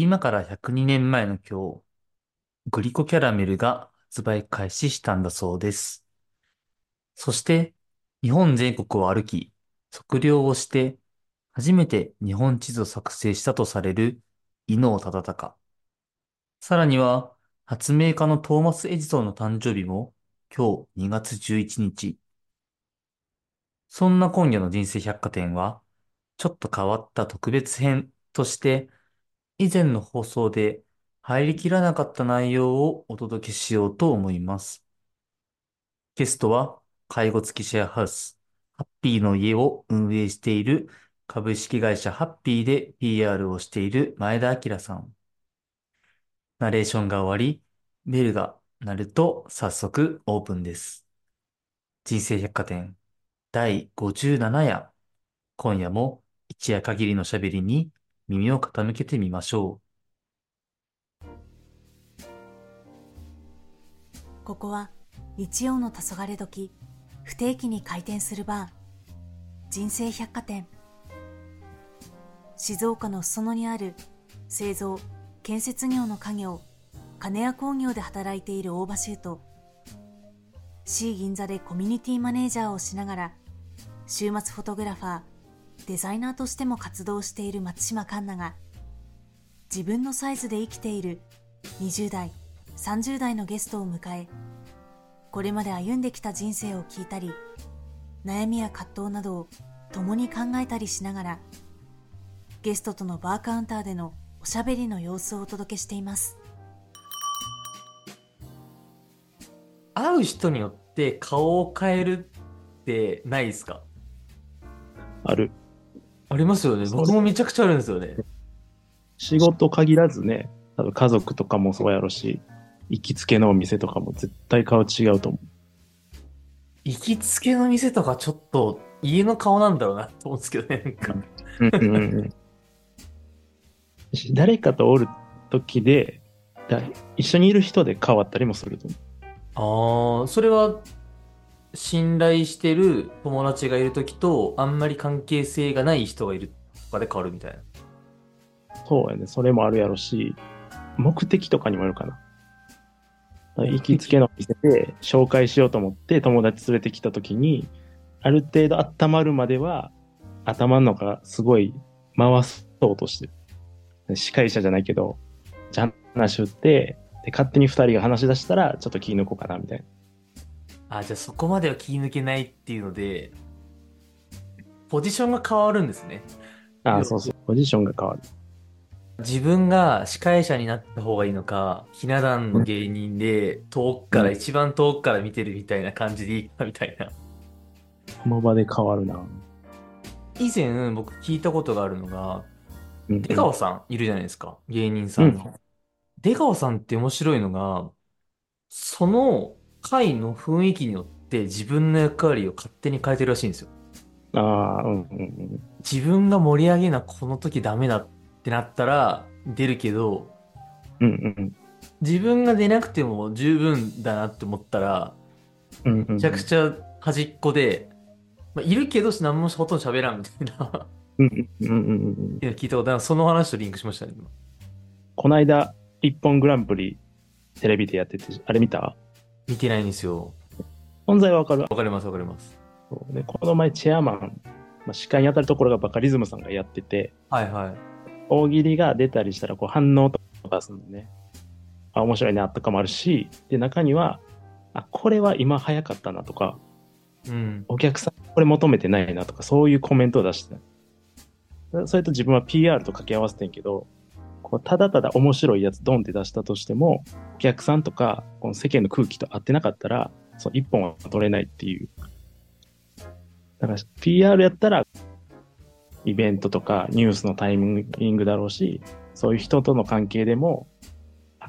今から102年前の今日、グリコキャラメルが発売開始したんだそうです。そして、日本全国を歩き、測量をして、初めて日本地図を作成したとされる伊能忠敬。さらには、発明家のトーマス・エジソンの誕生日も今日2月11日。そんな今夜の人生百貨店は、ちょっと変わった特別編として、以前の放送で入りきらなかった内容をお届けしようと思います。ゲストは、介護付きシェアハウス、ハッピーの家を運営している株式会社ハッピーで PR をしている前田明さん。ナレーションが終わり、ベルが鳴ると早速オープンです。人生百貨店第57夜。今夜も一夜限りの喋りに耳を傾けてみましょう。ここは日曜の黄昏時、不定期に開店するバー、人生百貨店。静岡の裾野にある製造、建設業の家業、金谷工業で働いている大場修と、C 銀座でコミュニティマネージャーをしながら、週末フォトグラファー、デザイナーとしても活動している松島環奈が、自分のサイズで生きている20代、30代のゲストを迎え、これまで歩んできた人生を聞いたり、悩みや葛藤などを共に考えたりしながら、ゲストとのバーカウンターでのおしゃべりの様子をお届けしています。会う人によって顔を変えるってないですか？ある。ありますよね。僕もめちゃくちゃあるんですよね。仕事限らずね、多分家族とかもそうやろし、行きつけのお店とかも絶対顔違うと思う。行きつけの店とかちょっと家の顔なんだろうなと思うんですけどね、なんか。うんうんうん、誰かとおる時で、一緒にいる人で変わったりもすると思う。ああ、それは信頼してる友達がいる時とあんまり関係性がない人がいるとかで変わるみたいな。そうやね。それもあるやろし、目的とかにもよるかな。行きつけの店で紹介しようと思って友達連れてきた時に、ある程度温まるまでは頭の中すごい回そうとしてる。司会者じゃないけど、じゃあ話をって、で、勝手に二人が話し出したらちょっと気抜こうかなみたいな。あ、じゃあそこまでは気抜けないっていうので、ポジションが変わるんですね。あそうそう。ポジションが変わる。自分が司会者になった方がいいのか、ひな壇の芸人で遠くから、一番遠くから見てるみたいな感じでいいかみたいな。この場で変わるな。以前僕聞いたことがあるのが、出川さんいるじゃないですか。芸人さんの。出川さんって面白いのが、その回の雰囲気によって自分の役割を勝手に変えてるらしいんですよ。ああ、うんうんうん。自分が盛り上げなこの時ダメだってなったら出るけど、うんうん、自分が出なくても十分だなって思ったら、うんうん、めちゃくちゃ端っこで、まあ、いるけど何もほとんど喋らんみたいなうんうんうん、聞いたことその話とリンクしましたね。この間、一本グランプリテレビでやってて、あれ見た？見てないんですよ。存在はわかるわかりますわかります。そうでこの前、チェアマン、まあ、司会に当たるところがバカリズムさんがやってて、はいはい。大喜利が出たりしたらこう反応とかするのね。あ、面白いなとかもあるし、で、中には、あ、これは今早かったなとか、うん、お客さんこれ求めてないなとか、そういうコメントを出してそれと自分は PR と掛け合わせてんけど、こうただただ面白いやつドンって出したとしても、お客さんとか、この世間の空気と合ってなかったら、その一本は取れないっていう。だから PR やったら、イベントとかニュースのタイミングだろうし、そういう人との関係でも、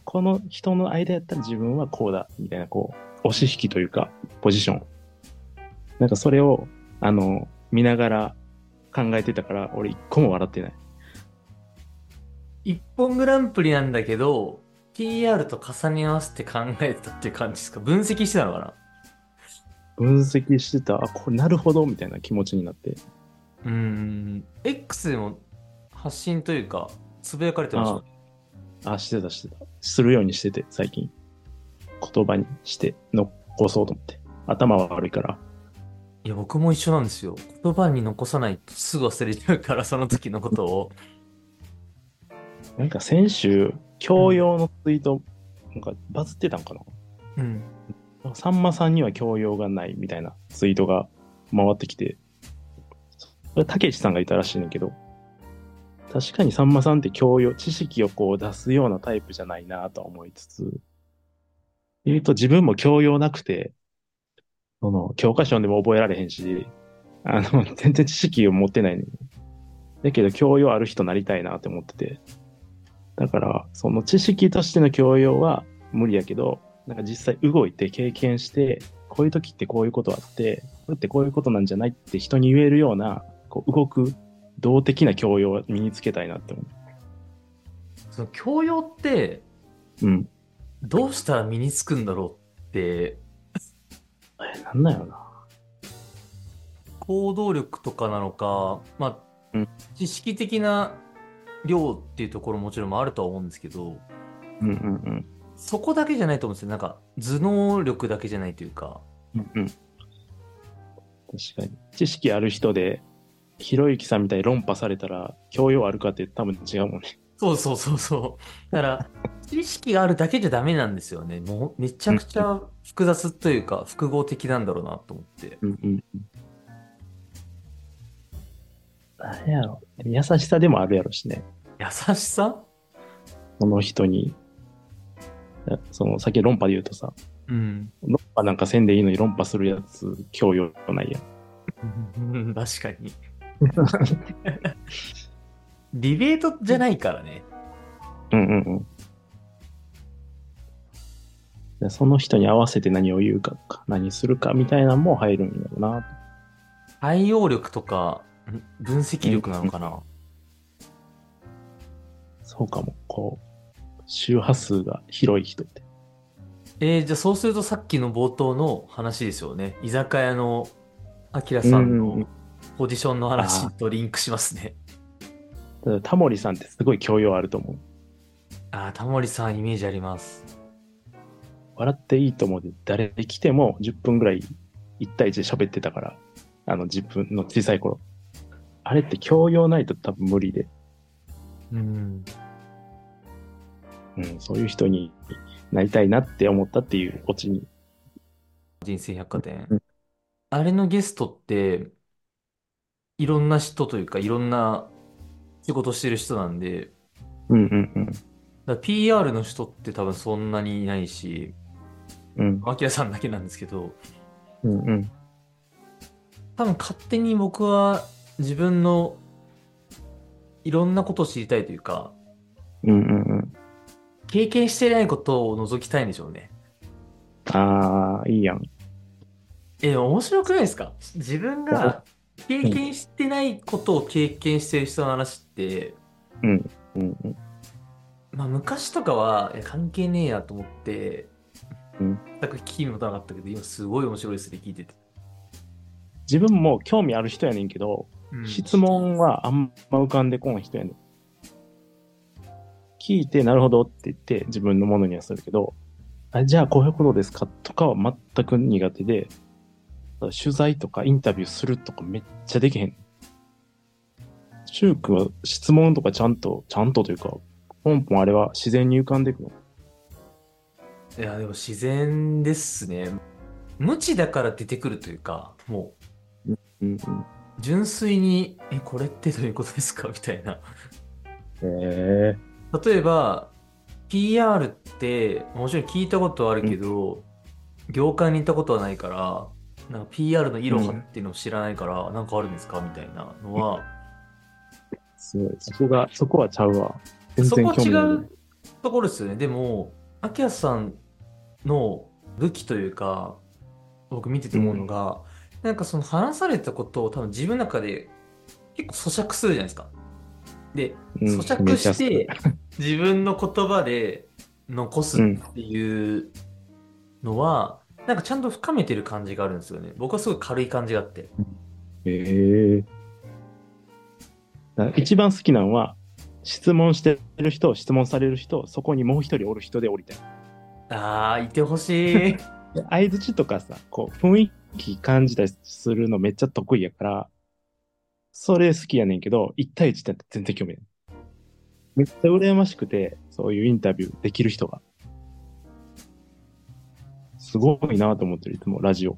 この人の間やったら自分はこうだ、みたいな、こう、押し引きというか、ポジション。なんかそれを、あの、見ながら考えてたから、俺一個も笑ってない。一本グランプリなんだけど、PR と重ね合わせて考えたっていう感じですか？分析してたのかな？分析してた。あ、これなるほど、みたいな気持ちになって。うん。X でも発信というか、つぶやかれてました？あ、してたしてた。するようにしてて、最近。言葉にして残そうと思って。頭は悪いから。いや、僕も一緒なんですよ。言葉に残さないとすぐ忘れちゃうから、その時のことを。なんか先週、教養のツイート、なんかバズってたんかな？うん。さんまさんには教養がないみたいなツイートが回ってきて、それ、たけしさんがいたらしいねんけど、確かにさんまさんって教養、知識をこう出すようなタイプじゃないなとは思いつつ、言うと自分も教養なくて、その、教科書でも覚えられへんし、あの、全然知識を持ってないねん。だけど教養ある人なりたいなって思ってて。だから、その知識としての教養は無理やけど、なんか実際動いて経験して、こういう時ってこういうことあって、これってこういうことなんじゃないって人に言えるような、こう動く動的な教養を身につけたいなって思その教養って、う。うん。どうしたら身につくんだろうって、え、なんだよな。行動力とかなのか、まあ、うん知識的な量っていうところももちろんあるとは思うんですけど、うんうんそこだけじゃないと思うんですよ。なんか、頭脳力だけじゃないというか。うん。うんうん。確かに。知識ある人で、ひろゆきさんみたいに論破されたら、教養あるかって多分違うもんね。そうそうそうそう。だから、知識があるだけじゃダメなんですよね。もう、めちゃくちゃ複雑というか、複合的なんだろうなと思って。うんうん。あれやろ。優しさでもあるやろしね。優しさ？その人に。その、さっき論破で言うとさ、うん。論破なんかせんでいいのに論破するやつ、教養ないやん。うん確かに。ディベートじゃないからね。うんうんうんで。その人に合わせて何を言うかとか、何するかみたいなのも入るんやろうな。対応力とか、ん分析力なのかな。そうかも。こう、周波数が広い人って。えー、じゃあそうするとさっきの冒頭の話ですよね。居酒屋のアキラさんうんのポジションの話とリンクしますね。ただタモリさんってすごい教養あると思う。ああ、タモリさんイメージあります。笑っていいと思うで、誰来ても10分ぐらい1対1で喋ってたから、あの自分の小さい頃。あれって教養ないと多分無理で、うん。うん、そういう人になりたいなって思ったっていうオチに。人生百貨店うん。あれのゲストって、いろんな人というか、いろんな仕事してる人なんで、うんうんうん。だ PR の人って多分そんなにいないし、うんアキラさんだけなんですけど、うんうん。多分勝手に僕は自分のいろんなことを知りたいというか、うんうんうん。経験してないことを覗きたいんでしょうね。ああ、いいやん。え、面白くないですか？自分が経験してないことを経験してる人の話って、うんうん。まあ昔とかは、関係ねえやと思って、うん全く聞きにもたなかったけど、今すごい面白いですね、聞いてて。自分も興味ある人やねんけど、うん質問はあんま浮かんでこん人やねん。聞いて、なるほどって言って自分のものにはするけど、あじゃあこういうことですかとかは全く苦手で、取材とかインタビューするとかめっちゃできへん。シュウ君は質問とかちゃんと、ちゃんとというか、ポンポンあれは自然に浮かんでいくの？いや、でも自然ですね。無知だから出てくるというか、もう、うんうん。純粋に、え、これってどういうことですか？みたいな。へえ。例えば、PR って、もちろん聞いたことはあるけど、業界に行ったことはないから、なんか PR のイロハっていうのを知らないから、なんかあるんですか？みたいなのは、すごい。そこが、そこはちゃうわ。全そこは違うところですよね。でも、アキラさんの武器というか、僕見てて思うのが、なんかその話されたことを多分自分の中で結構咀嚼するじゃないですか。で、うん咀嚼して、自分の言葉で残すっていうのは、なんかちゃんと深めてる感じがあるんですよね。僕はすごい軽い感じがあって。へえ。だ一番好きなのは、質問してる人、質問される人、そこにもう一人おる人で降りたい。ああ、いてほしい。で 相づちとかさ、こう、雰囲気感じたりするのめっちゃ得意やから、それ好きやねんけど、1対1って全然興味ない。めっちゃ羨ましくて、そういうインタビューできる人が。すごいなと思ってる、いつもラジオ。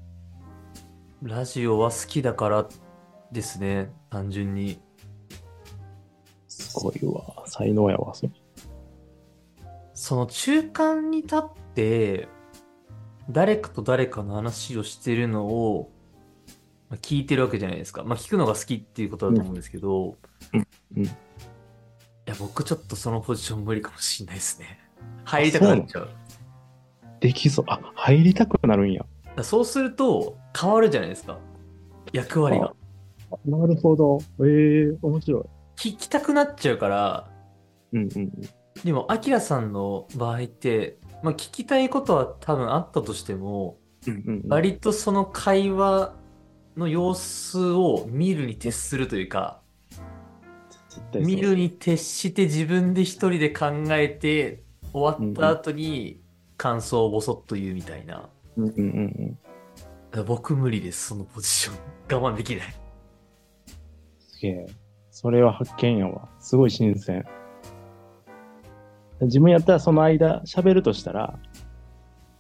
ラジオは好きだからですね、単純に。すごいわ。才能やわ、それ。その中間に立って、誰かと誰かの話をしてるのを、まあ聞いてるわけじゃないですか。まあ、聞くのが好きっていうことだと思うんですけど、うんうんいや、僕ちょっとそのポジション無理かもしれないですね。入りたくなっちゃう。できそう。あ、入りたくなるんや。そうすると、変わるじゃないですか。役割が。なるほど。ええ面白い。聞きたくなっちゃうから、うんうんうん。でも、アキラさんの場合って、まあ、聞きたいことは多分あったとしても、うんうんうん、割とその会話の様子を見るに徹するというか、見るに徹して自分で一人で考えて、終わった後に感想をボソッと言うみたいな。うんうんうん僕無理です、そのポジション。我慢できない。すげえ。それは発見やわ。すごい新鮮。自分やったらその間喋るとしたら、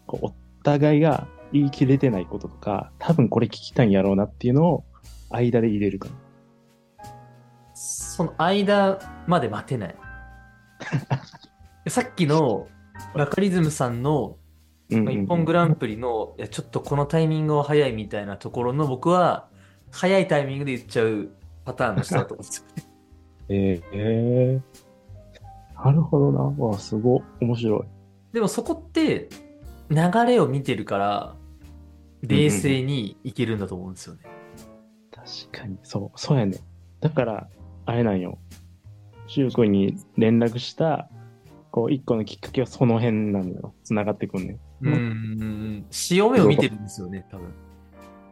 こうお互いが言い切れてないこととか、多分これ聞きたいんやろうなっていうのを間で入れるから。その間まで待てない。さっきのバカリズムさんのうん一本グランプリの、いや、ちょっとこのタイミングは早いみたいなところの僕は、早いタイミングで言っちゃうパターンの人だと思うんですよ。ええなるほどな。わあ、すごい。面白い。でもそこって、流れを見てるから、冷静にいけるんだと思うんですよね。確かに。そう、そうやね。だから、あれなんよ。シュウ君に連絡した、こう、一個のきっかけはその辺なのよ。繋がってくんね。うんん。潮目を見てるんですよね、多分。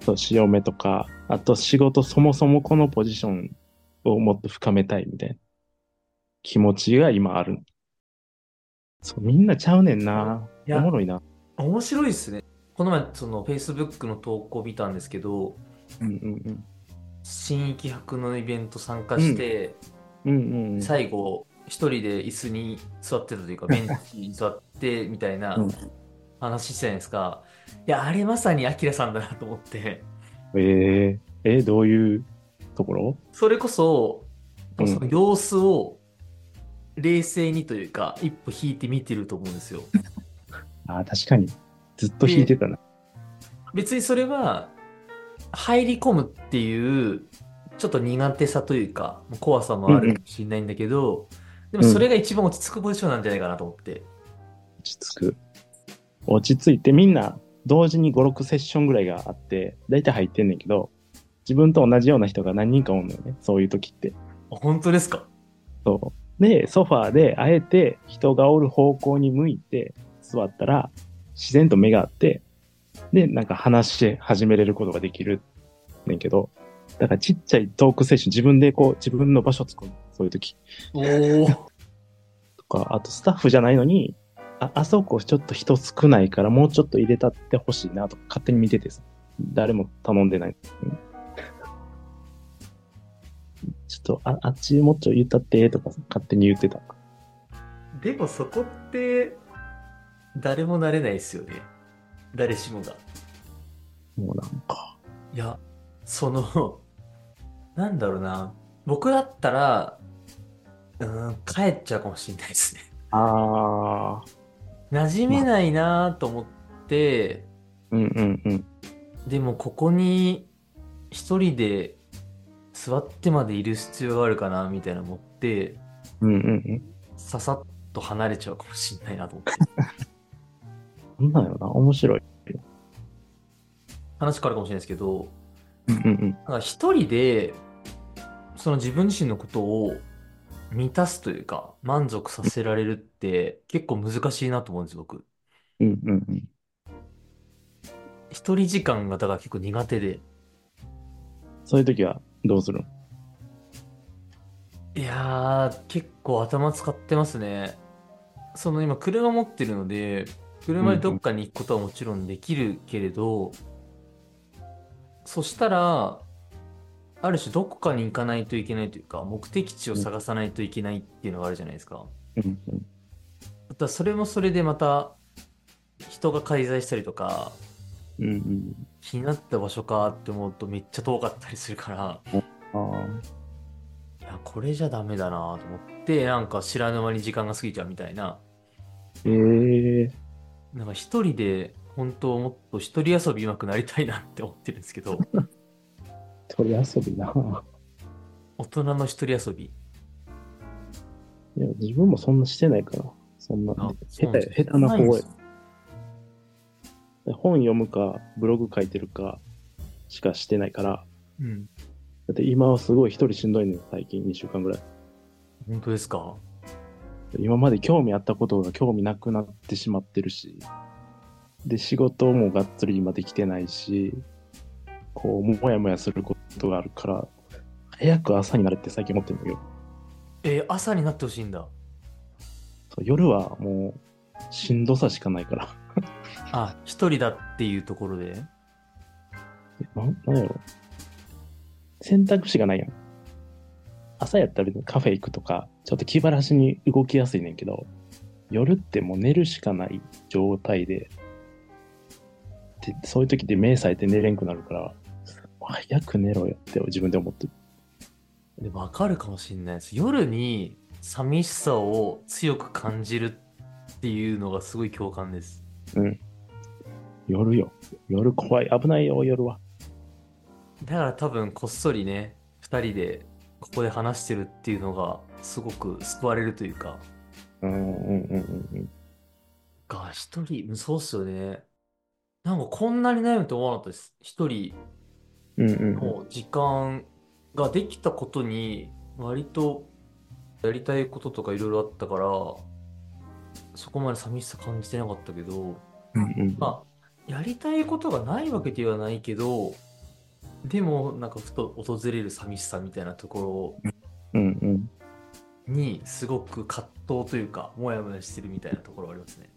そう、潮目とか、あと仕事そもそもこのポジションをもっと深めたいみたいな気持ちが今ある。そう、みんなちゃうねんな。おもろいな。面白いですね。この前、その Facebook の投稿見たんですけど、うんうん新域博のイベント参加して、うん。うんうんうん。最後、一人で椅子に座ってたというか、ベンチに座ってみたいなうん話してたじゃないですか。いや、あれまさにアキラさんだなと思って、えええ、どういうところ？それこそ、うんその様子を冷静にというか、一歩引いて見てると思うんですよ。ああ、確かに。ずっと弾いてたな。別にそれは、入り込むっていう、ちょっと苦手さというか、怖さもあるかもしれないんだけど、でもそれが一番落ち着くポジションなんじゃないかなと思って。落ち着く。落ち着いてみんな同時に5、6セッションぐらいがあって、だいたい入ってんねんけど、自分と同じような人が何人かおんのよね。そういう時って。あ本当ですか？そう。で、ソファーであえて人がおる方向に向いて座ったら、自然と目があって、で、なんか話し始めれることができるねんけど、だからちっちゃいトークセッション自分でこう自分の場所作るのそういう時おお。とか、あとスタッフじゃないのに、あ、あそこちょっと人少ないからもうちょっと入れたってほしいなとか勝手に見ててさ、誰も頼んでない。うんちょっと、あ、あっちもうちょい言ったってとかさ勝手に言ってた。でもそこって、誰もなれないですよね。誰しもが。もうなんか。いや、その、なんだろうな。僕だったら、うーん、帰っちゃうかもしれないですね。あー。馴染めないなと思って、うんうんうん。でもここに一人で座ってまでいる必要があるかなみたいな思って、うんうんうん。ささっと離れちゃうかもしれないなと思って。なんなんやろな、面白い。話変わるかもしれないですけど、うんうんうん。なんか一人で、その自分自身のことを満たすというか、満足させられるって結構難しいなと思うんですよ、僕。うんうんうん。一人時間がだから結構苦手で。そういう時はどうする？のいやー、結構頭使ってますね。その今、車持ってるので、車でどっかに行くことはもちろんできるけれど、そしたら、ある種どこかに行かないといけないというか、目的地を探さないといけないっていうのがあるじゃないですか。うんうん。またそれもそれでまた、人が介在したりとか、うんうん。気になった場所かって思うとめっちゃ遠かったりするから、ああ。いや、これじゃダメだなと思って、なんか知らぬ間に時間が過ぎちゃうみたいな。ええなんか一人で、本当もっと一人遊び上手くなりたいなって思ってるんですけど、鳥遊びな。大人の一人遊び。いや、自分もそんなしてないから。そんな、あ下手や、下手な方や。本読むか、ブログ書いてるかしかしてないから。うん。だって今はすごい一人しんどいねん、最近2週間ぐらい。本当ですか？今まで興味あったことが興味なくなってしまってるし。で、仕事もがっつり今できてないし、こう、もやもやすることがあるから、早く朝になれって最近思ってるんだけど、えー朝になってほしいんだ。そう夜はもう、しんどさしかないから。あ、一人だっていうところで？ななんやろ？選択肢がないやん。朝やったらカフェ行くとか、ちょっと気晴らしに動きやすいねんけど、夜ってもう寝るしかない状態で、でそういう時って目さえて寝れんくなるから、早く寝ろよって自分で思ってる。でわかるかもしれないです。夜に寂しさを強く感じるっていうのがすごい共感です。うん。夜よ。夜怖い。危ないよ、夜は。だから多分こっそりね、二人でここで話してるっていうのがすごく救われるというか、うんうんうんうんが一人、そうっすよね。なんかこんなに悩むと思わなかったです。一人うん。うんうんうん。の時間ができたことに割とやりたいこととかいろいろあったから、そこまで寂しさ感じてなかったけど、うんうんまあ、やりたいことがないわけではないけど、でもなんかふと訪れる寂しさみたいなとこ。ろにすごく葛藤というか、もやもやしてるみたいなところがありますね。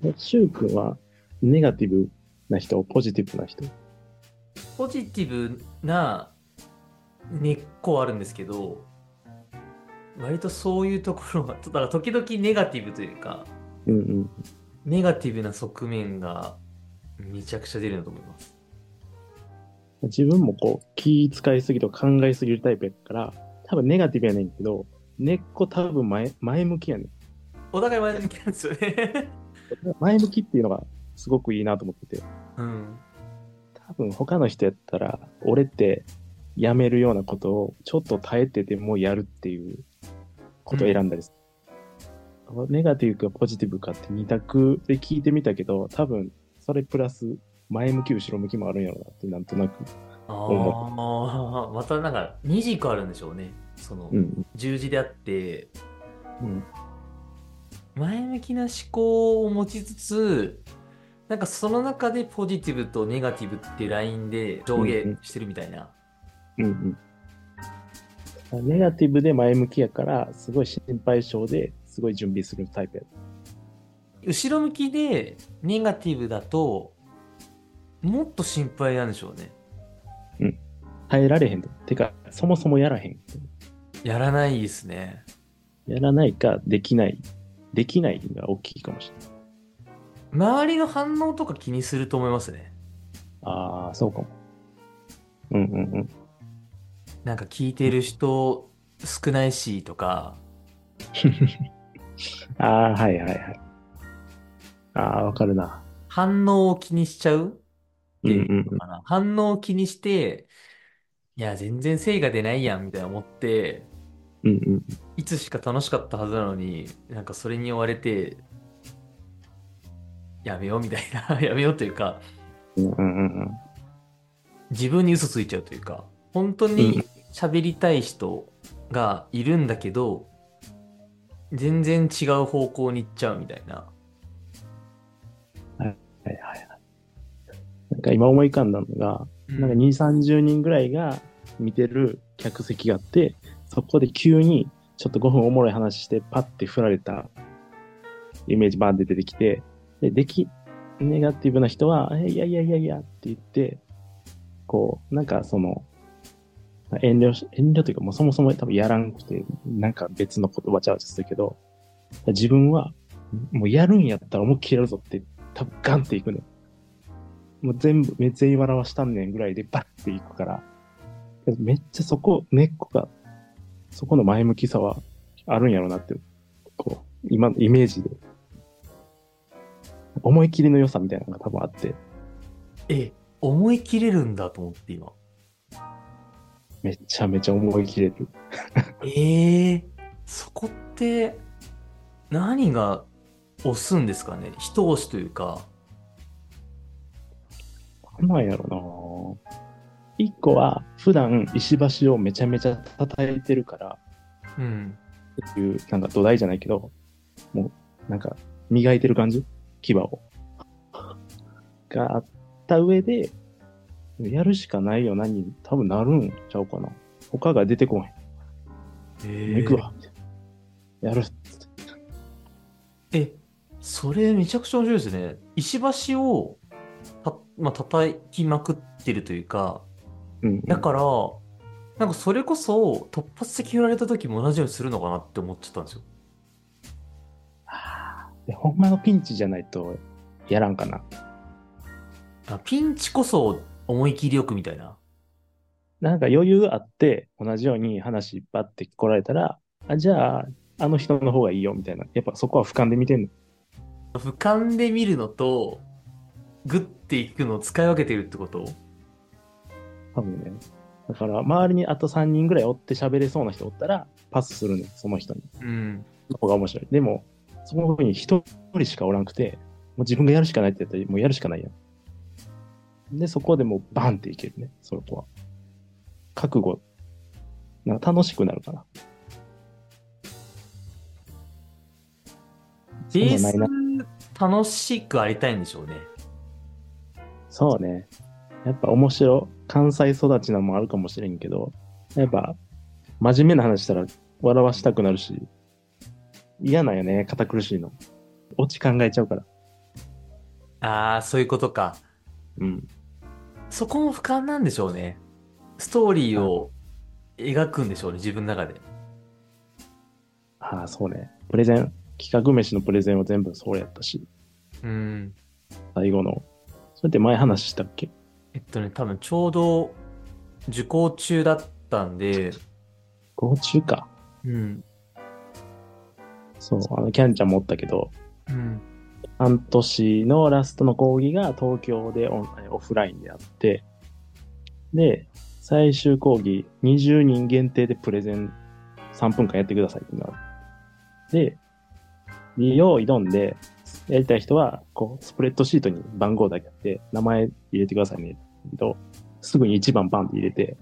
でシュウ君は、ネガティブな人、ポジティブな人？ポジティブな根っこはあるんですけど、割とそういうところが、だから時々ネガティブというか、うんうん。ネガティブな側面がめちゃくちゃ出るんだと思います。自分もこう、気使いすぎとか考えすぎるタイプやから、多分ネガティブやねんけど、根っこ多分前前向きやねん。お互い前向きなんですよね。前向きっていうのがすごくいいなと思ってて、うん。多分他の人やったら、俺ってやめるようなことをちょっと耐えてでもやるっていうことを選んだりする。ネガティブかポジティブかって二択で聞いてみたけど、多分それプラス前向き後ろ向きもあるんやろうなってなんとなく。ああ、またなんか二軸あるんでしょうね。そのうん。十字であって、うん。前向きな思考を持ちつつ、なんかその中でポジティブとネガティブってラインで上下してるみたいな。うんうん。ネガティブで前向きやから、すごい心配性ですごい準備するタイプや。後ろ向きでネガティブだと、もっと心配なんでしょうね。耐えられへんと。てか、そもそもやらへん。やらないですね。やらないか、できない。できないが大きいかもしれない。周りの反応とか気にすると思いますね。ああ、そうかも。うんうんうん。なんか聞いてる人少ないしとか、ああ、はいはいはい。ああ、わかるな。反応を気にしちゃう？うんうんのかな。反応を気にして、いや、全然精が出ないやん、みたいな思って、うん。うんうん。いつしか楽しかったはずなのに、なんかそれに追われて、やめようみたいな、やめようというか、うんうんうん自分に嘘ついちゃうというか、本当うんに喋りたい人がいるんだけど、全然違う方向に行っちゃうみたいな。はいはいはい。なんか今思い浮かんだのが、なんか2、30人ぐらいが見てる客席があって、そこで急にちょっと5分おもろい話して、パッて振られたイメージバーンって出てきて、で、でき、ネガティブな人は、えいやいやいやいやって言って、こう、なんかその、遠慮し、遠慮というかもうそもそも多分やらんくて、なんか別のことわちゃわちゃするけど、自分は、もうやるんやったら思いっきりやるぞって、多分ガンっていくね。もう全部、め全員笑わしたんねんぐらいでバッていくから、めっちゃそこ、根っこが、そこの前向きさはあるんやろうなって、こう、今のイメージで。思い切りの良さみたいなのが多分あって、え、思い切れるんだと思って今。めちゃめちゃ思い切れる。ええそこって、何が押すんですかね？一押しというか。なんやろな一個は、普段石橋をめちゃめちゃ叩いてるから、うん。っていう、なんか土台じゃないけど、もう、なんか、磨いてる感じ？牙を。があった上で、やるしかないよなに多分なるんちゃうかな。他が出てこへん。え行くわ。やる。え、それめちゃくちゃ面白いですね。石橋をた、まあ、叩きまくってるというか、うん。だから、なんかそれこそ突発的に言われた時も同じようにするのかなって思っちゃったんですよ。でほんまのピンチじゃないと、やらんかな。あピンチこそ思い切りよくみたいな。なんか余裕あって、同じように話バッて来られたら、あ、じゃあ、あの人の方がいいよ、みたいな。やっぱそこは俯瞰で見てんの。俯瞰で見るのと、グッていくのを使い分けてるってこと？多分ね。だから、周りにあと3人ぐらいおって喋れそうな人おったら、パスするねその人に。うん。そこが面白い。でも、その時に一人しかおらんくて、もう自分がやるしかないってやったら、もうやるしかないやん。で、そこでもうバンっていけるね、その子は。覚悟。なんか楽しくなるかな。ベース楽しくありたいんでしょうね。そうね。やっぱ面白、関西育ちなのもあるかもしれんけど、やっぱ、真面目な話したら笑わしたくなるし、嫌なんよね、堅苦しいの。オチ考えちゃうから。ああ、そういうことか。うん。そこも俯瞰なんでしょうね。ストーリーを描くんでしょうね、自分の中で。ああ、そうね。プレゼン、企画飯のプレゼンは全部そうやったし、うん。最後の。それって前話したっけ？えっとね、多分ちょうど受講中だったんで、合中か。うん。そう、あの、キャンちゃんもおったけど、うん。半年のラストの講義が東京でオンオフラインであって、で、最終講義20人限定でプレゼン3分間やってくださいってなる。で、よう挑んで、やりたい人は、こう、スプレッドシートに番号だけあって、名前入れてくださいね。けど、すぐに1番バンって入れて、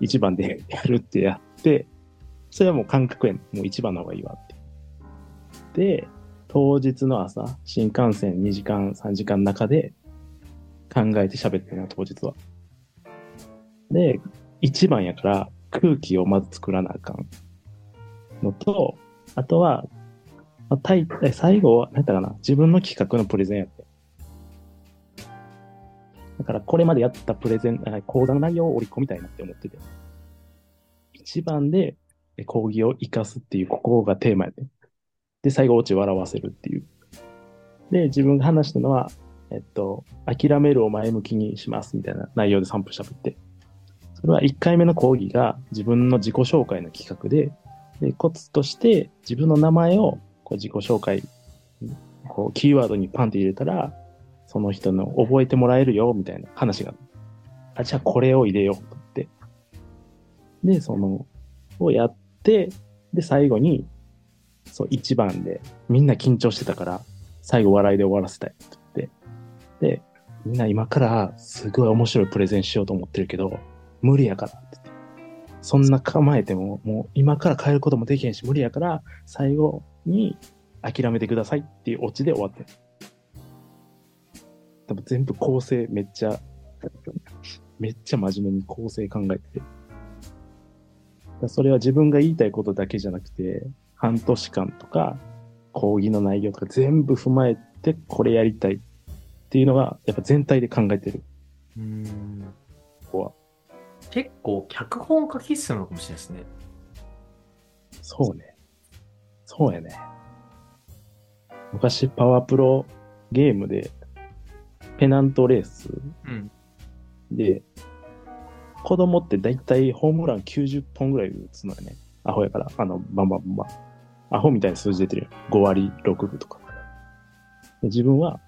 1番でやるってやって、それはもう感覚や。もう1番の方がいいわって。で、当日の朝、新幹線2時間、3時間の中で考えて喋ってるな、当日は。で、1番やから空気をまず作らなあかんのと、あとは、まあ、大体最後は、何やったかな、自分の企画のプレゼンやって。だから、これまでやったプレゼン、講座の内容を織り込みたいなって思ってて。1番で講義を活かすっていう、ここがテーマやって。で、最後、オチ笑わせるっていう。で、自分が話したのは、えっと、諦めるを前向きにしますみたいな内容で3分喋って。それは1回目の講義が自分の自己紹介の企画で、でコツとして自分の名前をこう自己紹介、こうキーワードにパンって入れたら、その人の覚えてもらえるよみたいな話がある。あ、じゃあこれを入れようと思って。で、その、をやって、で、最後に、そう、一番で、みんな緊張してたから、最後笑いで終わらせたいって言って、で、みんな今からすごい面白いプレゼンしようと思ってるけど、無理やからってって。そんな構えても、もう今から変えることもできへんし、無理やから、最後に諦めてくださいっていうオチで終わってる。多分全部構成めっちゃ、めっちゃ真面目に構成考えてて。それは自分が言いたいことだけじゃなくて、半年間とか、講義の内容とか全部踏まえて、これやりたいっていうのが、やっぱ全体で考えてる。うん。ここは。結構、脚本書きっするのかもしれないですね。そうね。そうやね。昔、パワープロゲームで、ペナントレースうん。で、子供ってだいたいホームラン90本ぐらい打つのよね。アホやから、あの、バンバンバンバン。アホみたいな数字出てるよ。5割6分とか。で自分は、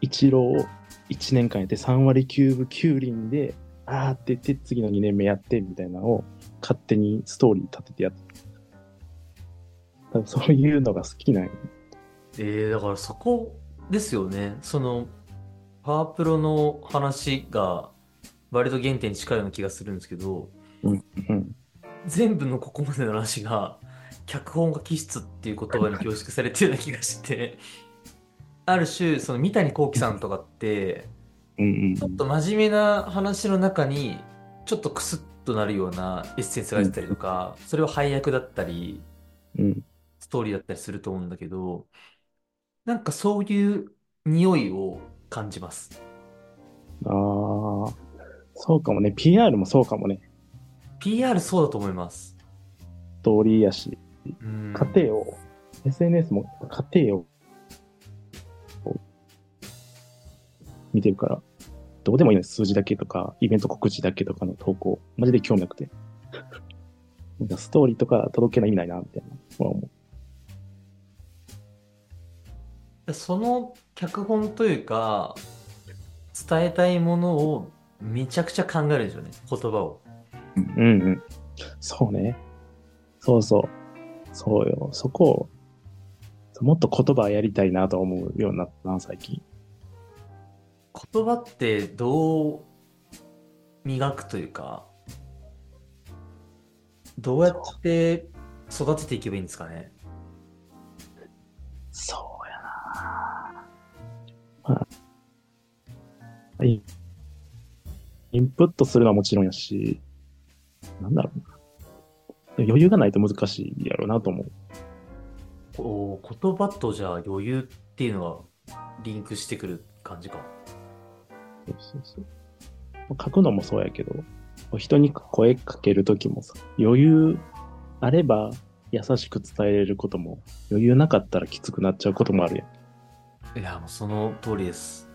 一郎を1年間やって3割9分9厘で、あーって言って次の2年目やってみたいなのを勝手にストーリー立ててやって多分そういうのが好きなんよえー、だからそこですよね。その、パワープロの話が割と原点に近いような気がするんですけど、うん。全部のここまでの話が、脚本家気質っていう言葉に凝縮されてるような気がして、ある種、その三谷幸喜さんとかって、うんうんちょっと真面目な話の中に、ちょっとクスッとなるようなエッセンスが出たりとか、それは配役だったり、うん。ストーリーだったりすると思うんだけど、なんかそういう匂いを感じます。ああ、そうかもね。PR もそうかもね。PR そうだと思います。ストーリーやし、うん。家庭を、SNS も家庭を見てるから、どうでもいいね。数字だけとか、イベント告知だけとかの投稿、マジで興味なくて。なんかストーリーとか届けない意味ないな、みたいな。思うその脚本というか、伝えたいものをめちゃくちゃ考えるんですよね、言葉を。うんうん。そうね。そうそう。そうよ。そこを、もっと言葉やりたいなと思うようになったな、最近。言葉ってどう磨くというか、どうやって育てていけばいいんですかね。そうイインプットするのはもちろんやし、なんだろうな。余裕がないと難しいやろうなと思う。こう言葉とじゃあ余裕っていうのがリンクしてくる感じか。そうそうそう。書くのもそうやけど、人に声かけるときもさ、余裕あれば優しく伝えれることも、余裕なかったらきつくなっちゃうこともあるやん。いや、もうその通りです。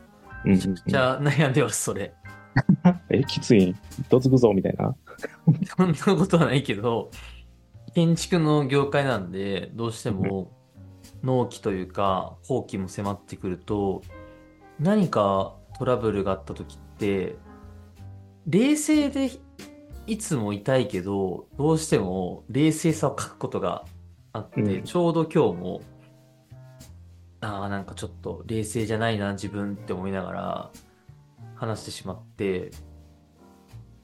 うんめちゃくちゃ悩んでます、それ。え、きつい？んどつくぞみたいな。そんなことはないけど、建築の業界なんで、どうしても納期というか、工期も迫ってくると、何かトラブルがあった時って、冷静でいつもいたいけど、どうしても冷静さを書くことがあって、うんちょうど今日も、ああ、なんかちょっと冷静じゃないな、自分って思いながら話してしまって、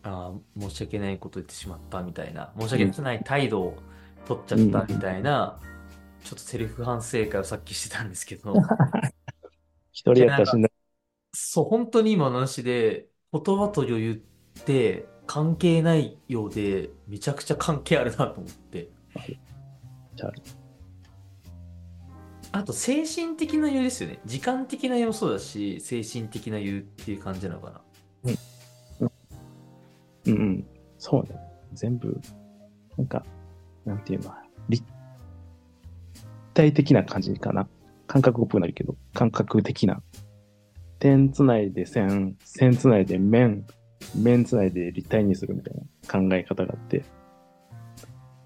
ああ、申し訳ないこと言ってしまったみたいな、申し訳ない態度を取っちゃったみたいな、ちょっとセルフ反省会をさっきしてたんですけど、一人やったらしんどい。そう、本当に今の話で、言葉と余裕って関係ないようで、めちゃくちゃ関係あるなと思って。あと、精神的な余裕ですよね。時間的な余裕もそうだし、精神的な余裕っていう感じなのかな。うんうん。そうね。全部、なんか、なんていうの、立体的な感じかな。感覚っぽくなるけど、感覚的な。点つないで線、線つないで面、面つないで立体にするみたいな考え方があって。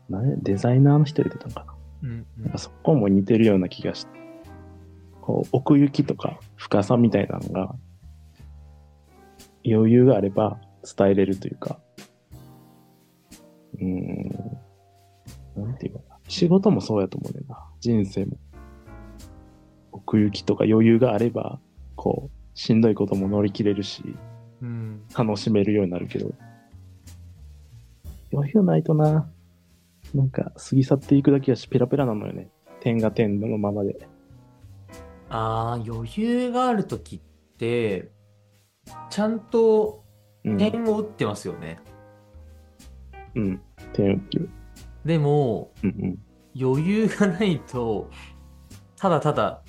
なデザイナーの人言ってたのかな？うん、なんかそこも似てるような気がして、こう、奥行きとか深さみたいなのが、余裕があれば伝えれるというか、うーん、なんていうかな。仕事もそうやと思うねんな。人生も。奥行きとか余裕があれば、こう、しんどいことも乗り切れるし、うん。楽しめるようになるけど、余裕ないとな、なんか過ぎ去っていくだけやし、ペラペラなのよね。点が点のままで。ああ、余裕があるときって、ちゃんとうん。点を打ってますよね。うん。点打ってる。でも、うんうん。余裕がないと、ただただ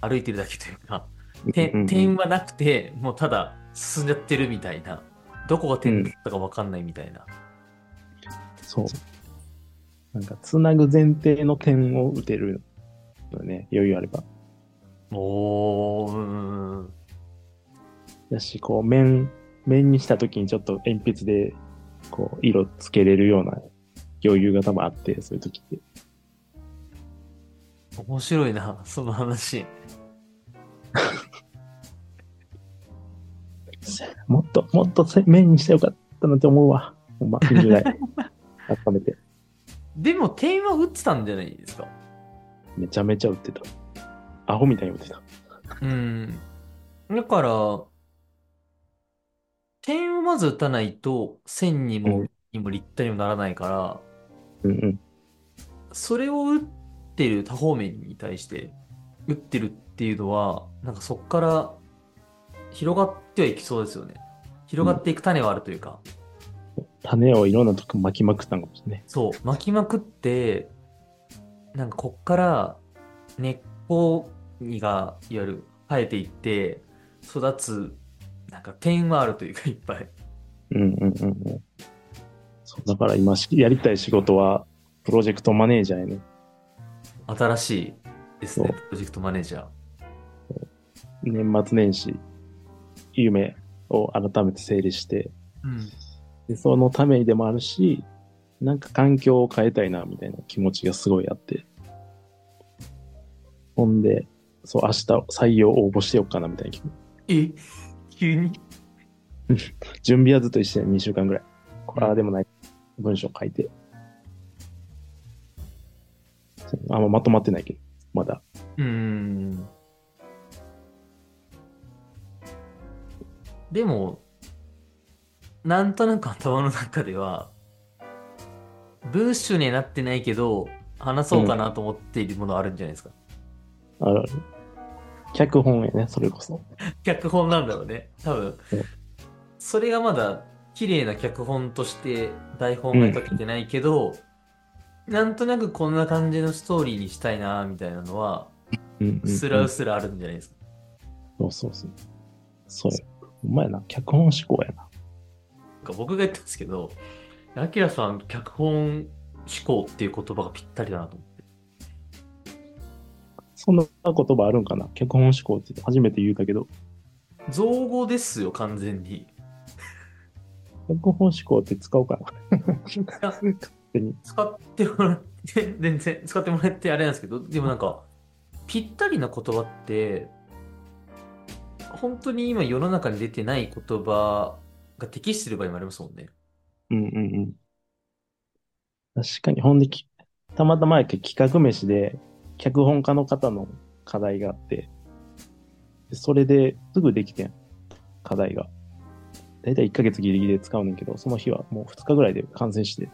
歩いてるだけというか、点、点はなくて、もうただ進んじゃってるみたいな。どこが点だったかわかんないみたいな。そう。なんか、つなぐ前提の点を打てるのね、余裕あれば。おー、うーん。だし、こう、面、面にした時にちょっと鉛筆で、こう、色つけれるような余裕が多分あって、そういう時って。面白いな、その話。もっと、もっとせ面にしてよかったなって思うわ。ほんま、20代。改めて。でも点は打ってたんじゃないですか？めちゃめちゃ打ってた。アホみたいに打ってた。うん。だから、点をまず打たないと線にも、うんにも立体にもならないから、うんうん。それを打ってる多方面に対して打ってるっていうのは、なんかそこから広がってはいきそうですよね。広がっていく種はあるというか、種をいろんなとこ巻きまくったんかもしれない。そう、巻きまくって、なんかこっから根っこにが、いわゆる生えていって、育つ、なんか点はあるというか、いっぱい。うんうんうんうん。そう、だから今しやりたい仕事は、プロジェクトマネージャーやね。新しいですね、プロジェクトマネージャー。年末年始、夢を改めて整理して、うん。でそのためにでもあるし、なんか環境を変えたいな、みたいな気持ちがすごいあって。ほんで、そう、明日採用応募してよっかな、みたいな気持ち。え急に？準備はずっと一緒に2週間ぐらい。これ、ああでもない。文章書いて。あんままとまってないけど、まだ。うーん。でも、なんとなく頭の中では、文章にはなってないけど、話そうかなと思っているものあるんじゃないですか。あるある。脚本やね、それこそ。脚本なんだろうね、多分うん。それがまだ綺麗な脚本として台本が書けてないけど、なんとなくこんな感じのストーリーにしたいな、みたいなのは、うんうん、うん。すらうすらあるんじゃないですか。そうそうそう。そうや。お前な、脚本思考やな。僕が言ったんですけど、アキラさん、脚本思考っていう言葉がぴったりだなと思って。そんな言葉あるんかな？脚本思考って初めて言うたけど、造語ですよ、完全に。脚本思考って使おうかな。使ってもらって、全然使ってもらってあれなんですけど、でもなんか、ぴったりな言葉って、本当に今世の中に出てない言葉が適してる場合もありますもんね。うんうんうん。確かに、ほんでき、たまたまやけど企画飯で、脚本家の方の課題があって、でそれですぐできてん、課題が。だいたい1ヶ月ギリギリで使うねんけど、その日はもう2日ぐらいで完成して、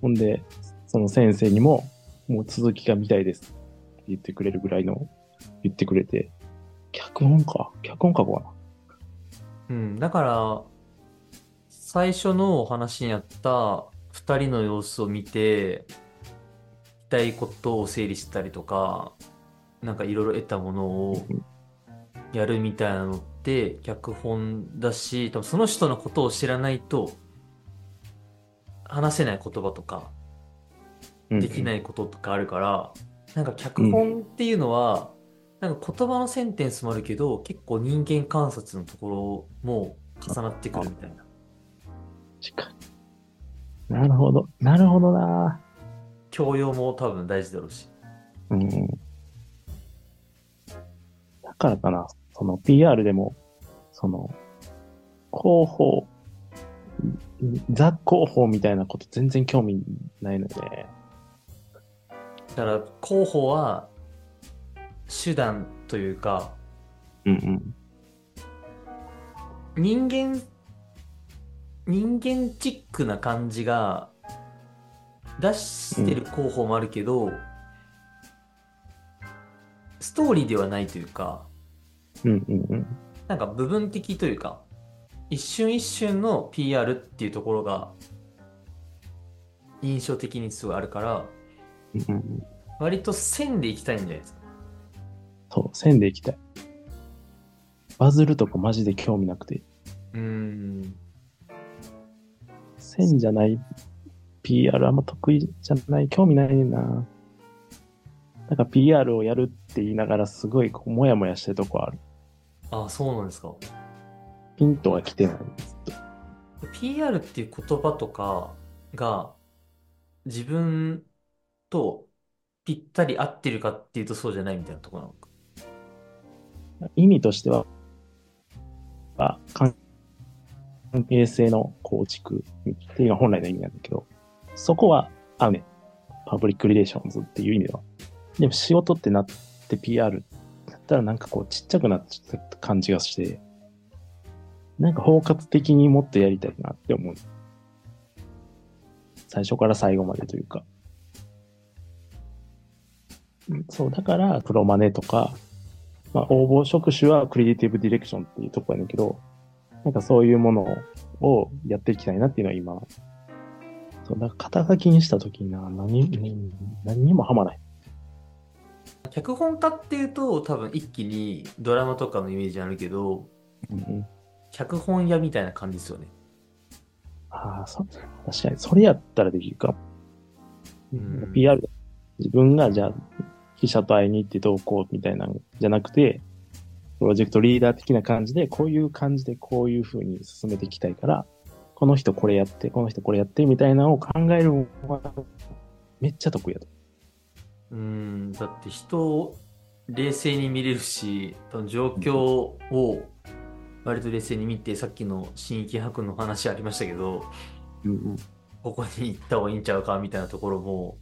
ほんで、その先生にも、もう続きが見たいですって言ってくれるぐらいの、言ってくれて、脚本か脚本書こうかな？うん、だから、最初のお話にあった二人の様子を見て、聞きたいことを整理したりとか、なんかいろいろ得たものをやるみたいなのって脚本だし、多分その人のことを知らないと話せない言葉とかうんうんできないこととかあるから、なんか脚本っていうのは、なんか言葉のセンテンスもあるけど、結構人間観察のところも重なってくるみたいな。確かに。なるほど。なるほどな。教養も多分大事だろうし。うん。だからかな。その PR でも、その、広報、ザ広報みたいなこと全然興味ないので、だから、候補は手段というか、うんうん。人間、人間チックな感じが出してる候補もあるけど、ストーリーではないというか、うんうんうん。なんか部分的というか、一瞬一瞬の PR っていうところが印象的にすごいあるから、うんうんうん。割と線でいきたいんじゃないですか。そう、線でいきたい。バズるとかマジで興味なくて。うーん。線じゃない PR あんま得意じゃない、興味ないな。なんか PR をやるって言いながらすごいこうもやもやしてるとこある。あ、そうなんですか。ピントが来てない。ずっと PR っていう言葉とかが自分とぴったり合ってるかっていうとそうじゃないみたいなところなのか。意味としては、あ関係性の構築っていうのが本来の意味なんだけど、そこは合うね。 Public Relations っていう意味では。でも仕事ってなって PR だったらなんかこうちっちゃくなっちゃった感じがして、なんか包括的にもっとやりたいなって思う。最初から最後までというか。そう、だからプロマネとか、まあ、応募職種はクリエイティブディレクションっていうところやねんけど、なんかそういうものをやっていきたいなっていうのは今、そう、だから肩書きにしたときにな、何、何何にもはまない。脚本家っていうと多分一気にドラマとかのイメージあるけど、うんうん、脚本屋みたいな感じですよね。ああ、そ、確かに、それやったらできるか。うん PR で自分がじゃあ、記者と会いに行ってどうこうみたいなのじゃなくて、プロジェクトリーダー的な感じで、こういう感じでこういう風に進めていきたいから、この人これやって、この人これやってみたいなのを考えるのがめっちゃ得意やと。うん、だって人を冷静に見れるし、状況を割と冷静に見て、さっきの新規博の話ありましたけど、うんうん。ここに行った方がいいんちゃうかみたいなところも、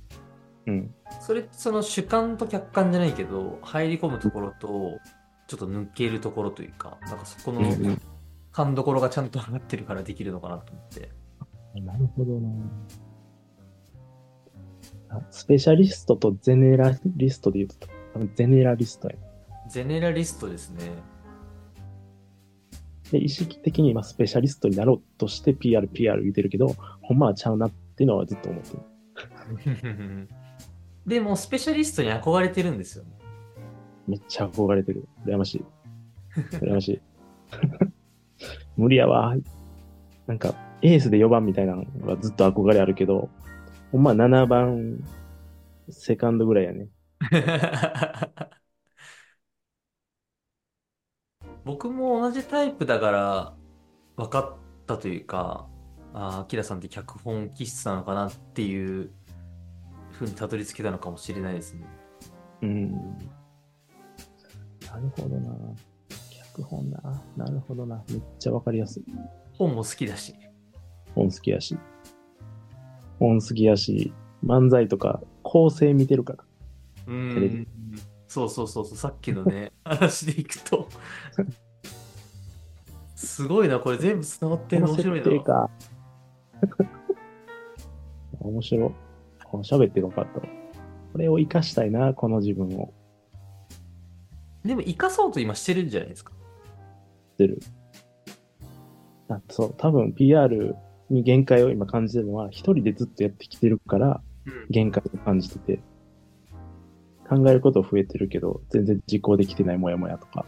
うん。それその主観と客観じゃないけど、入り込むところと、ちょっと抜けるところというか、なんかそこの勘どころがちゃんと上がってるからできるのかなと思って。なるほどなあスペシャリストとゼネラリストで言うと、多分ゼネラリストや。ゼネラリストですね。で、意識的に今スペシャリストになろうとして PR、PR 言ってるけど、ほんまはちゃうなっていうのはずっと思ってる。でも、スペシャリストに憧れてるんですよね。めっちゃ憧れてる。羨ましい。羨ましい。無理やわ。なんか、エースで4番みたいなのがずっと憧れあるけど、ほんま7番、セカンドぐらいやね。僕も同じタイプだから分かったというか、ああ、アキラさんって脚本気質なのかなっていうふうにたどり着けたのかもしれないですね。うん。なるほどな。脚本な。なるほどな。めっちゃわかりやすい。本も好きだし。本好きやし。本好きやし、漫才とか構成見てるから。うテレん。そうそうそうそう、さっきのね、話でいくと。すごいな、これ全部繋がってるの面白いな。設定か。面白い。この喋ってる分かったわ。これを活かしたいな、この自分を。でも、生かそうと今してるんじゃないですか？してる。あそう、多分 PR に限界を今感じてるのは、一人でずっとやってきてるから、うん。限界を感じてて、考えること増えてるけど、全然実行できてないモヤモヤとか。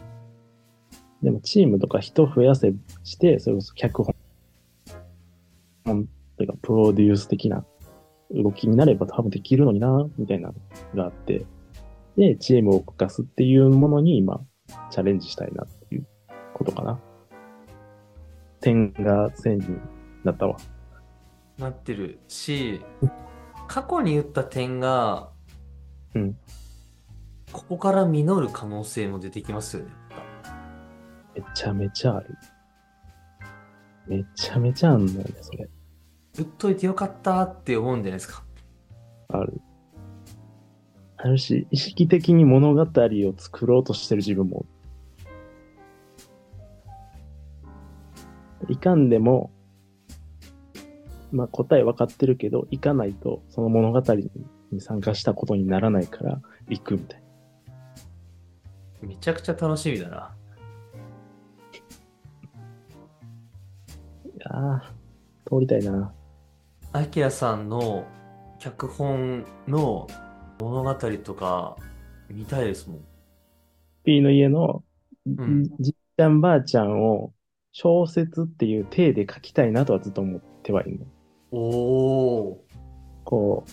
でもチームとか人増やせして、それこそ脚本、というかプロデュース的な動きになれば多分できるのにな、みたいなのがあって、で、チームを動かすっていうものに今、チャレンジしたいなっていうことかな。点が線になったわ。なってるし、過去に言った点が、うん。ここから実る可能性も出てきますよね。めちゃめちゃある。めちゃめちゃあんのよね、それ。打っといてよかったって思うんじゃないですか。ある。あるし、意識的に物語を作ろうとしてる自分も。いかんでも、まあ答え分かってるけど、行かないとその物語に参加したことにならないから、行くみたいな。めちゃくちゃ楽しみだな。いやー、通りたいな。アキラさんの脚本の物語とか見たいですもん。P の家のんじっちゃんばあちゃんを小説っていう体で書きたいなとはずっと思ってはいるの。おー。こ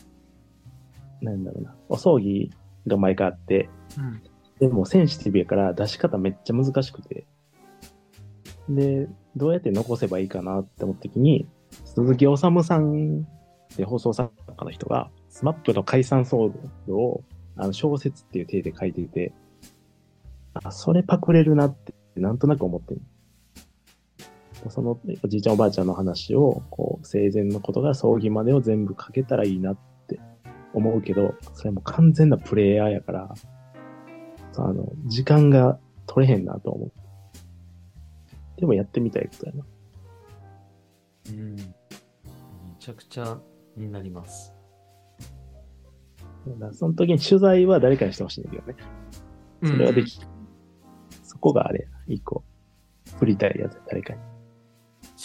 う、なんだろうな。お葬儀が毎回あって、うん。でもセンシティブやから出し方めっちゃ難しくて。で、どうやって残せばいいかなって思った時に、鈴木おさむさんって放送作家の人が、スマップの解散騒動をあの小説っていう体で書いてて、あ、それパクれるなってなんとなく思ってる。そのおじいちゃんおばあちゃんの話を、こう、生前のことが葬儀までを全部書けたらいいなって思うけど、それも完全なプレイヤーやから、あの、時間が取れへんなと思う。でもやってみたいことやな。うん。めちゃくちゃになります。その時に取材は誰かにしてほしいんだけどね。それはでき、そこがあれ、一個、振りたいやつ、誰かに。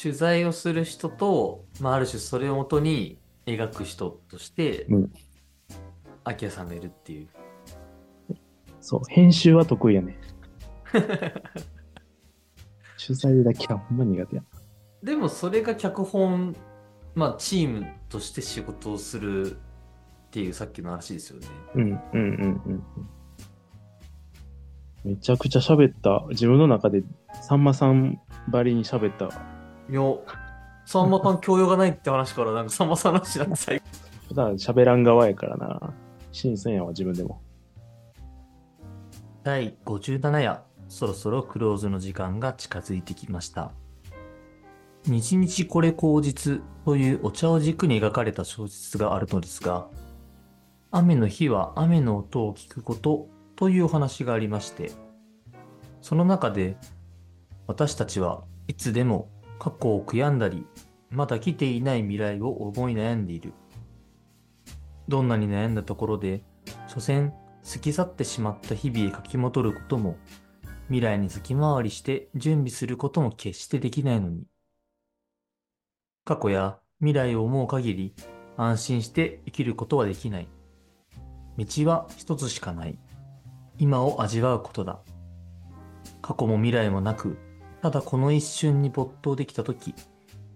取材をする人と、まあ、ある種それをもとに描く人として、うんアキラさんがいるっていう。そう、編集は得意やね。取材だけはほんま苦手や。でもそれが脚本、まあ、チームとして仕事をするっていうさっきの話ですよね。うん、うん、うん、うんうん。めちゃくちゃ喋った。自分の中で、さんまさんばりに喋った。いや、さんまさん教養がないって話から、なんかさんまさんの話なんか最後。普段喋らん側やからな。新鮮やわ、自分でも。第57夜、そろそろクローズの時間が近づいてきました。日々これ口実というお茶を軸に描かれた小説があるのですが、雨の日は雨の音を聞くことというお話がありまして、その中で私たちはいつでも過去を悔やんだり、まだ来ていない未来を思い悩んでいる。どんなに悩んだところで、所詮過ぎ去ってしまった日々へ書き戻ることも、未来に先回りして準備することも決してできないのに。過去や未来を思う限り安心して生きることはできない。道は一つしかない。今を味わうことだ。過去も未来もなく、ただこの一瞬に没頭できたとき、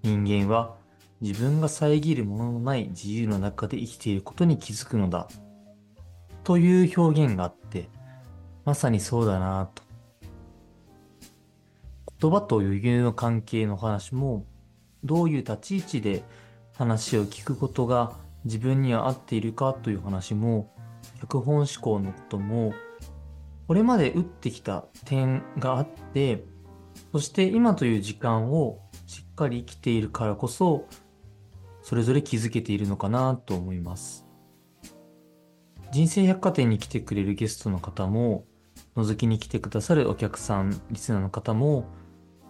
人間は自分が遮るもののない自由の中で生きていることに気づくのだ。という表現があって、まさにそうだなぁと。言葉と余裕の関係の話も、どういう立ち位置で話を聞くことが自分には合っているかという話も、脚本思考のことも、これまで打ってきた点があって、そして今という時間をしっかり生きているからこそ、それぞれ気づけているのかなと思います。人生百貨店に来てくれるゲストの方も、覗きに来てくださるお客さん、リスナーの方も、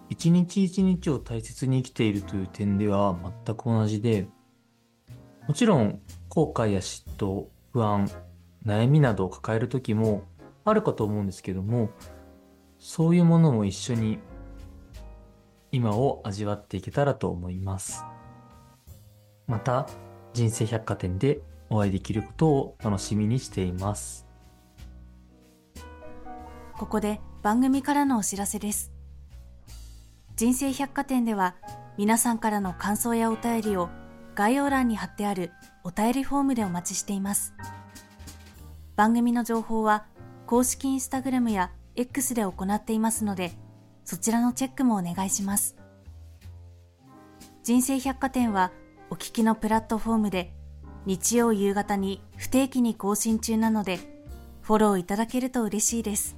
一日一日を大切に生きているという点では全く同じで、もちろん後悔や嫉妬、不安、悩みなどを抱える時もあるかと思うんですけども、そういうものも一緒に今を味わっていけたらと思います。また、人生百貨店でお会いできることを楽しみにしています。ここで番組からのお知らせです。人生百貨店では皆さんからの感想やお便りを概要欄に貼ってあるお便りフォームでお待ちしています。番組の情報は公式インスタグラムや X で行っていますので、そちらのチェックもお願いします。人生百貨店はお聞きのプラットフォームで日曜夕方に不定期に更新中なので、フォローいただけると嬉しいです。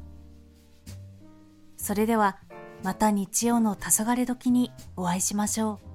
それではまた日曜の黄昏時にお会いしましょう。